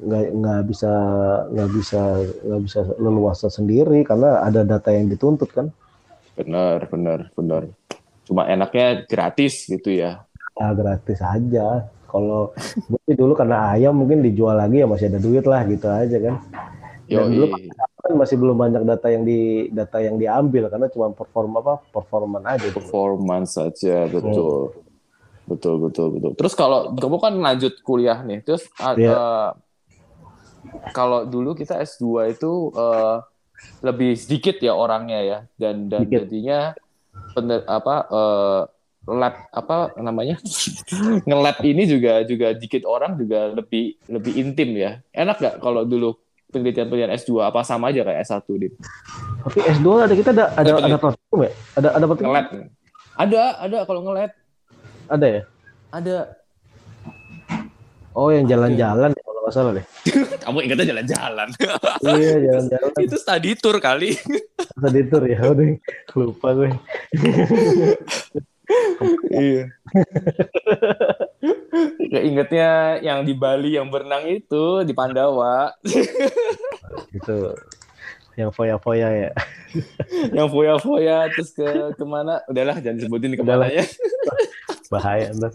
nggak nggak bisa nggak bisa nggak bisa leluasa sendiri karena ada data yang dituntut kan. Benar, benar, benar. Cuma enaknya gratis gitu ya. Ah, gratis aja. Kalau dulu karena ayam mungkin dijual lagi ya masih ada duit lah gitu aja kan. Dan dulu kan masih belum banyak data yang di data yang diambil karena cuma perform apa performan aja. dulu. performance saja betul betul betul betul terus kalau kamu kan lanjut kuliah nih terus uh, Iya. uh, kalau dulu kita S2 itu uh, lebih sedikit ya orangnya ya dan dan Sedikit. jadinya bener apa uh, lab apa namanya ngelab ini juga juga dikit orang juga lebih lebih intim ya enak nggak kalau dulu penelitian penelitian S2 apa sama aja kayak S1 di Tapi S2 ada kita ada ada ada praktikum ya? Ada ada praktikum? ngelab ada ada kalau ngelab Ada ya? ada Oh, yang jalan-jalan ya, kalau nggak salah deh. kamu ingatnya jalan-jalan iya, jalan-jalan. itu study tour kali Tadi tur ya, udah lupa gue. iya Kayak ingetnya yang di Bali yang berenang itu di Pandawa. Itu yang foya-foya ya. yang foya-foya terus ke ke mana? Udahlah jangan disebutin ke mana ya. Bahaya ntar.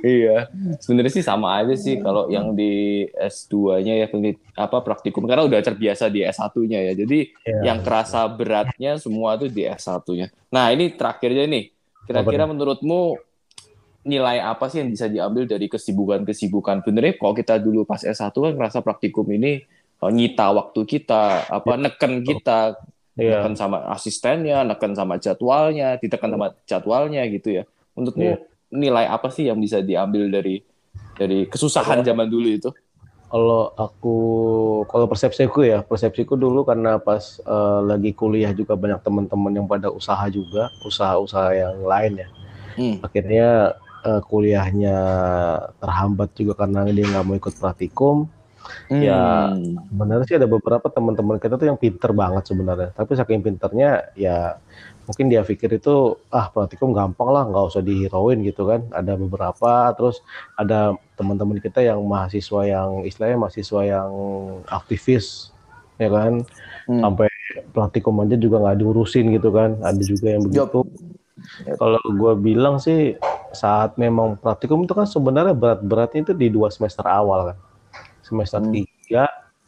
iya. Sebenarnya sih sama aja sih kalau yang di S2-nya ya apa praktikum. Karena udah terbiasa di S1-nya ya. Jadi Iya. yang kerasa beratnya semua tuh di S1-nya nah ini terakhirnya nih. Kira-kira menurutmu nilai apa sih yang bisa diambil dari kesibukan-kesibukan benernya kalau kita dulu pas S1 kan ngerasa praktikum ini eh, nyita waktu kita apa neken kita Iya. neken sama asistennya neken sama jadwalnya ditekan sama jadwalnya gitu ya menurutmu Iya. nilai apa sih yang bisa diambil dari dari kesusahan zaman dulu itu Kalau aku, kalau persepsiku ya, persepsiku dulu karena pas eh, lagi kuliah juga banyak teman-teman yang pada usaha juga, usaha-usaha yang lain ya. Hmm. Akhirnya eh, kuliahnya terhambat juga karena dia nggak mau ikut praktikum. Ya, Hmm. Sebenarnya sih ada beberapa teman-teman kita tuh yang pinter banget sebenarnya. Tapi saking pinternya ya mungkin dia pikir itu ah praktikum gampang lah nggak usah dihirauin gitu kan. Ada beberapa terus ada teman-teman kita yang mahasiswa yang istilahnya mahasiswa yang aktivis ya kan Hmm. sampai praktikum aja juga nggak diurusin gitu kan. Ada juga yang begitu. Kalau gue bilang sih saat memang praktikum itu kan sebenarnya berat-beratnya itu di dua semester awal kan. Semester Hmm. tiga,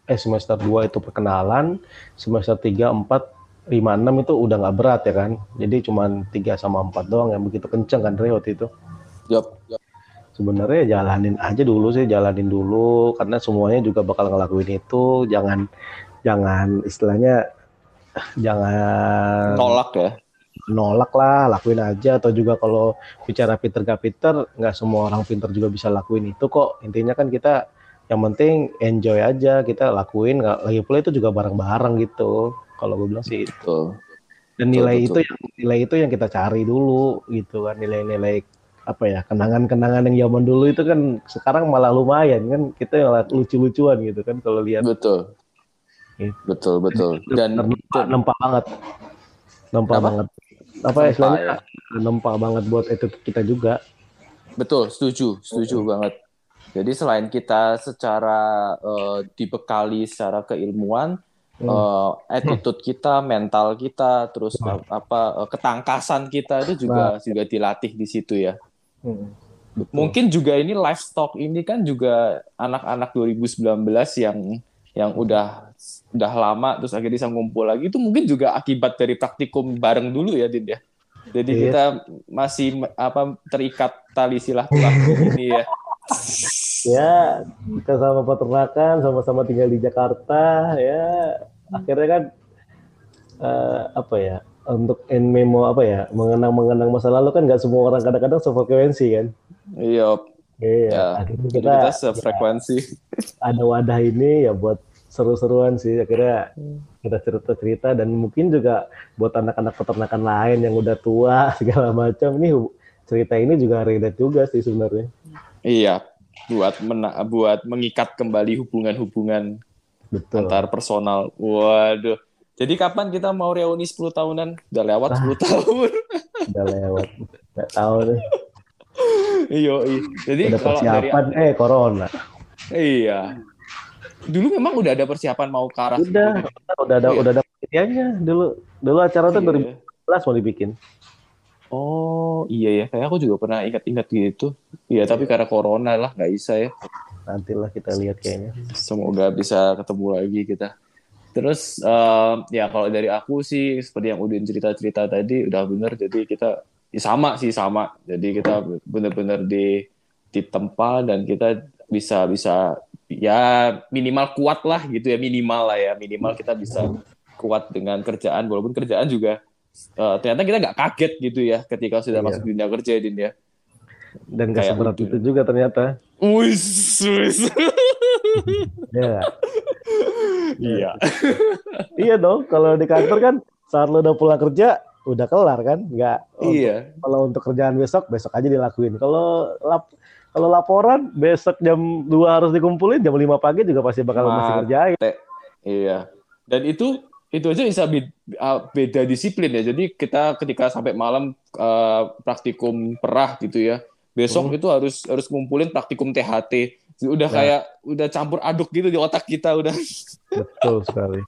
eh semester dua itu perkenalan, semester tiga, empat, lima, enam itu udah nggak berat ya kan. Jadi cuman tiga sama empat doang yang begitu kenceng kan waktu itu. Yup. Sebenarnya jalanin aja dulu sih, jalanin dulu karena semuanya juga bakal ngelakuin itu. Jangan jangan istilahnya jangan Nolak ya. Nolak lah, lakuin aja atau juga kalau bicara pinter gak pinter, nggak semua orang pinter juga bisa lakuin itu kok. Intinya kan kita yang penting enjoy aja, kita lakuin. nggak lagi pula itu juga bareng-bareng gitu. Kalau gue bilang sih itu. Betul. Dan Betul, nilai betul. itu yang nilai itu yang kita cari dulu gitu kan, nilai-nilai apa ya kenangan-kenangan yang zaman dulu itu kan sekarang malah lumayan kan kita malah lucu-lucuan gitu kan kalau lihat Betul. Gitu. Betul, betul. Dan nempak, nempak banget nempak Apa? banget apa Nempak, istilahnya ya. nempak banget buat itu kita juga Betul, setuju, setuju banget. Jadi selain kita secara eh, dibekali secara keilmuan, Hmm. eh, attitude kita, mental kita, terus Hmm. apa eh, ketangkasan kita itu juga juga dilatih di situ ya. Hmm. Mungkin juga ini livestock ini kan juga anak-anak 2019 yang yang udah udah lama terus akhirnya bisa ngumpul lagi itu mungkin juga akibat dari praktikum bareng dulu ya Din ya. Jadi Iya. kita masih apa terikat tali silaturahmi ini ya. ya kita sama peternakan sama-sama tinggal di Jakarta ya akhirnya kan eh, apa ya untuk in memo apa ya mengenang-mengenang masa lalu kan nggak semua orang kadang-kadang sefrekuensi kan Iya, iya Ya, akhirnya kita kita sefrekuensi. ada wadah ini ya buat seru-seruan sih akhirnya kita cerita-cerita dan mungkin juga buat anak-anak peternakan lain yang udah tua segala macam ini cerita ini juga relate juga sih sebenarnya Iya, buat mena buat mengikat kembali hubungan-hubungan antar personal. Waduh. Jadi kapan kita mau reuni 10 tahunan? Udah lewat 10 tahun. udah lewat nggak tahu Iya, iya. Jadi udah kalau dari persiapan eh corona iya. Dulu memang udah ada persiapan mau ke arah udah situ. udah ada Iya. udah ada iniannya dulu dulu acara tuh Iya. 2014 mau dibikin Oh, iya ya. Kayak aku juga pernah ingat-ingat gitu. Iya, tapi karena corona lah nggak bisa ya. nantilah kita lihat kayaknya Semoga bisa ketemu lagi kita. Terus eh, ya kalau dari aku sih seperti yang Udin cerita-cerita tadi udah bener. Jadi kita ya sama sih sama. Jadi kita bener-bener di ditempa dan kita bisa bisa ya minimal kuat lah gitu ya minimal lah ya minimal kita bisa kuat dengan kerjaan walaupun kerjaan juga eh, ternyata kita nggak kaget gitu ya ketika sudah Iya. masuk dunia kerja Din ya. dan gak seberat Udin. itu juga ternyata Wis, wis. ya Iya. iya dong kalau di kantor kan saat lo udah pulang kerja udah kelar kan nggak untuk- Iya. kalau untuk kerjaan besok besok aja dilakuin kalau lap kalau laporan besok jam 2 harus dikumpulin jam 5 pagi juga pasti bakal masih Mat- kerjain Iya. Dan itu itu aja bisa uh, beda disiplin ya. Jadi kita ketika sampai malam uh, praktikum perah gitu ya. Besok Hmm. itu harus harus ngumpulin praktikum THT. Udah Nah. kayak udah campur aduk gitu di otak kita udah. betul sekali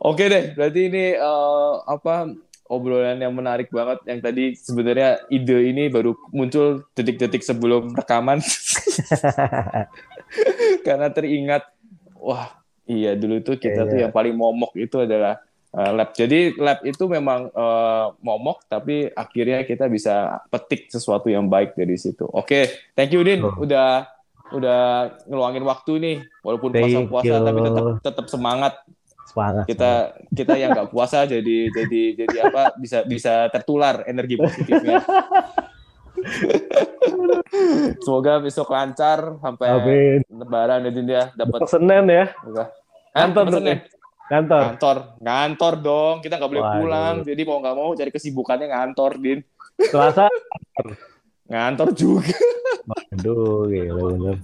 Oke deh, berarti ini uh, apa obrolan yang menarik banget yang tadi sebenarnya ide ini baru muncul detik-detik sebelum rekaman. Karena teringat wah, iya dulu tuh kita Iya, tuh iya. yang paling momok itu adalah uh, lab. Jadi lab itu memang uh, momok tapi akhirnya kita bisa petik sesuatu yang baik dari situ. Oke, thank you Din Betul. udah udah ngeluangin waktu nih walaupun puasa-puasa tapi tetap tetap semangat semangat kita kita yang nggak puasa jadi jadi jadi apa bisa bisa tertular energi positifnya. Semoga besok lancar sampai Amin. lebaran ya Din ya dapat Senin ya. Kantor Senin? Kantor. Ngantor, ngantor dong. Kita nggak boleh Waduh. pulang. Jadi mau nggak mau cari kesibukannya ngantor, Din. Selasa. Ngantor juga. Aduh, gila bener.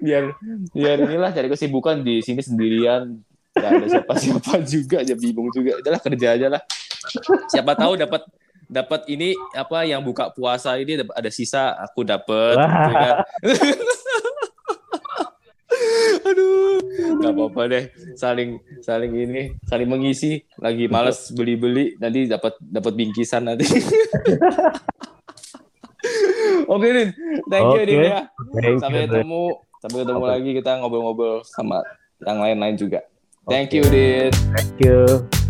biar biar inilah cari kesibukan di sini sendirian. Gak ada siapa-siapa juga, aja bingung juga. Udahlah kerja aja lah. Siapa tahu dapat dapat ini apa yang buka puasa ini ada sisa aku dapat gitu kan. Aduh, nggak apa-apa deh. Saling saling ini, saling mengisi. Lagi males beli-beli, nanti dapat dapat bingkisan nanti. Oke, Din. Thank you, Oke. Din ya. Thank Sampai you, ketemu, sampai ketemu Oke. lagi kita ngobrol-ngobrol sama yang lain-lain juga. Thank Oke. you, Din. Thank you.